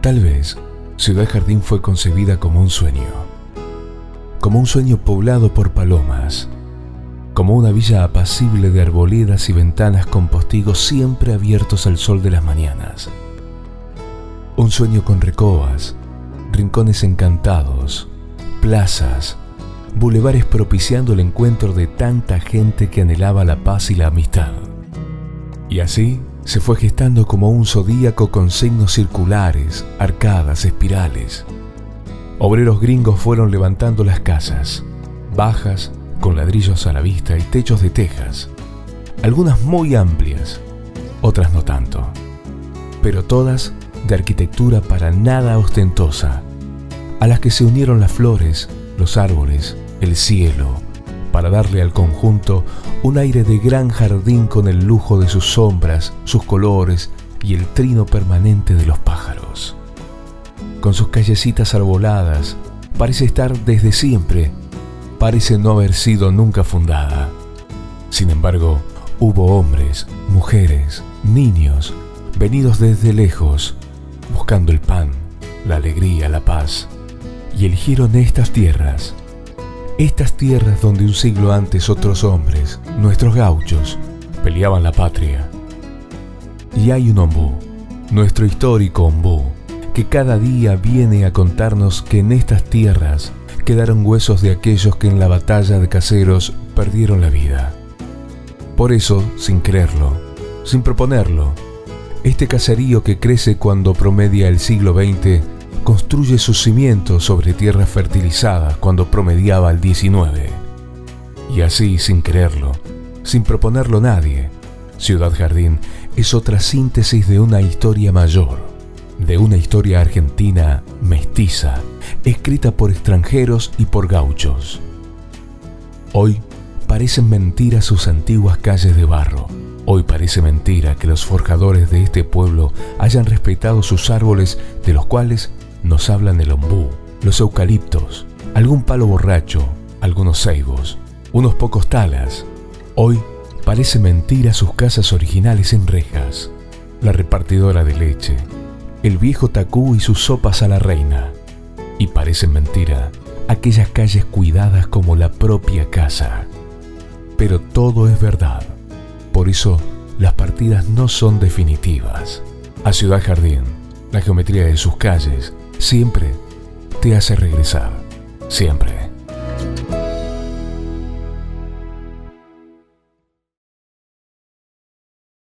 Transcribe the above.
Tal vez Ciudad Jardín fue concebida como un sueño, como un sueño poblado por palomas, como una villa apacible de arboledas y ventanas con postigos siempre abiertos al sol de las mañanas. Un sueño con recobas, rincones encantados, plazas, bulevares propiciando el encuentro de tanta gente que anhelaba la paz y la amistad. Y así se fue gestando como un zodíaco con signos circulares, arcadas, espirales. Obreros gringos fueron levantando las casas, bajas, con ladrillos a la vista y techos de tejas, algunas muy amplias, otras no tanto, pero todas de arquitectura para nada ostentosa, a las que se unieron las flores, los árboles, el cielo, para darle al conjunto un aire de gran jardín con el lujo de sus sombras, sus colores y el trino permanente de los pájaros. Con sus callecitas arboladas, parece estar desde siempre, parece no haber sido nunca fundada. Sin embargo, hubo hombres, mujeres, niños, venidos desde lejos, buscando el pan, la alegría, la paz, y eligieron estas tierras estas tierras donde un siglo antes otros hombres, nuestros gauchos, peleaban la patria. Y hay un ombú, nuestro histórico ombú, que cada día viene a contarnos que en estas tierras quedaron huesos de aquellos que en la batalla de caseros perdieron la vida. Por eso, sin creerlo, sin proponerlo, este caserío que crece cuando promedia el siglo XX construye sus cimientos sobre tierras fertilizadas cuando promediaba el 19. Y así, sin creerlo, sin proponerlo nadie, Ciudad Jardín es otra síntesis de una historia mayor, de una historia argentina mestiza, escrita por extranjeros y por gauchos. Hoy parecen mentiras sus antiguas calles de barro. Hoy parece mentira que los forjadores de este pueblo hayan respetado sus árboles de los cuales nos hablan el ombú, los eucaliptos, algún palo borracho, algunos ceibos, unos pocos talas. Hoy parece mentira sus casas originales en rejas, la repartidora de leche, el viejo tacú y sus sopas a la reina. Y parecen mentira aquellas calles cuidadas como la propia casa. Pero todo es verdad. Por eso las partidas no son definitivas. A Ciudad Jardín, la geometría de sus calles, siempre te hace regresar. Siempre.